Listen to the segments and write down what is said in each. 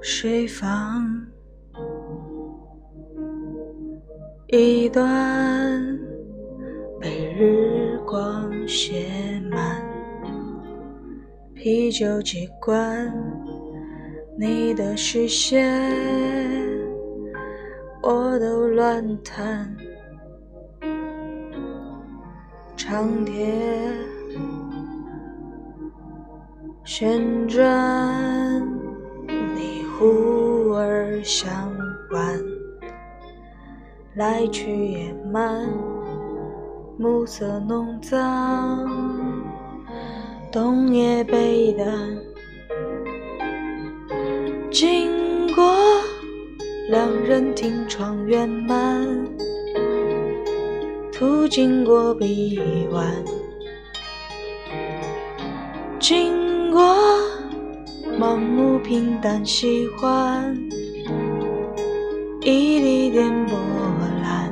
水房一段被日光写满，啤酒机关你的视线，我都乱弹，长铁旋转。你忽而相关，来去也慢，暮色浓脏，冬夜悲淡。经过两人听窗圆满，途经过臂弯，经过。盲目平淡喜欢，一滴点波澜。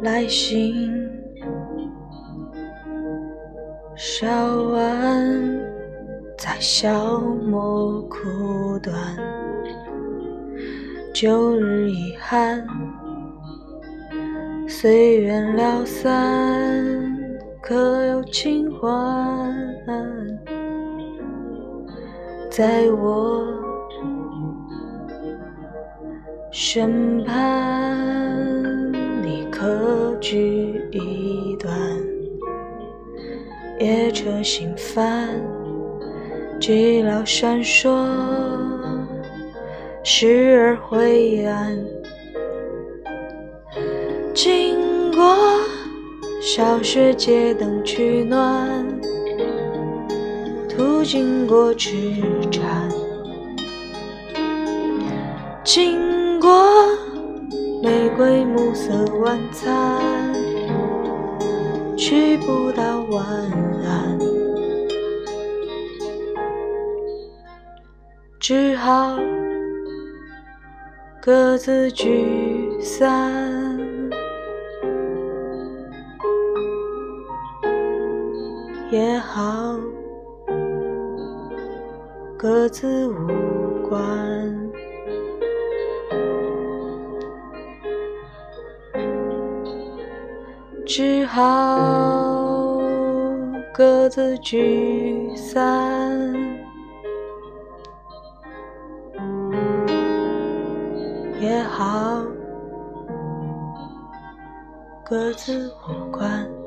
来信，烧完再消磨苦短，旧日遗憾，随缘了散，可有清欢？在我身畔。何惧一段，夜车行帆，寂寥闪烁，时而灰暗。经过小学街灯取暖，途经过痴缠，经。为暮色晚餐，去不到晚安，只好各自聚散，也好各自无关。只好各自聚散，也好各自无关。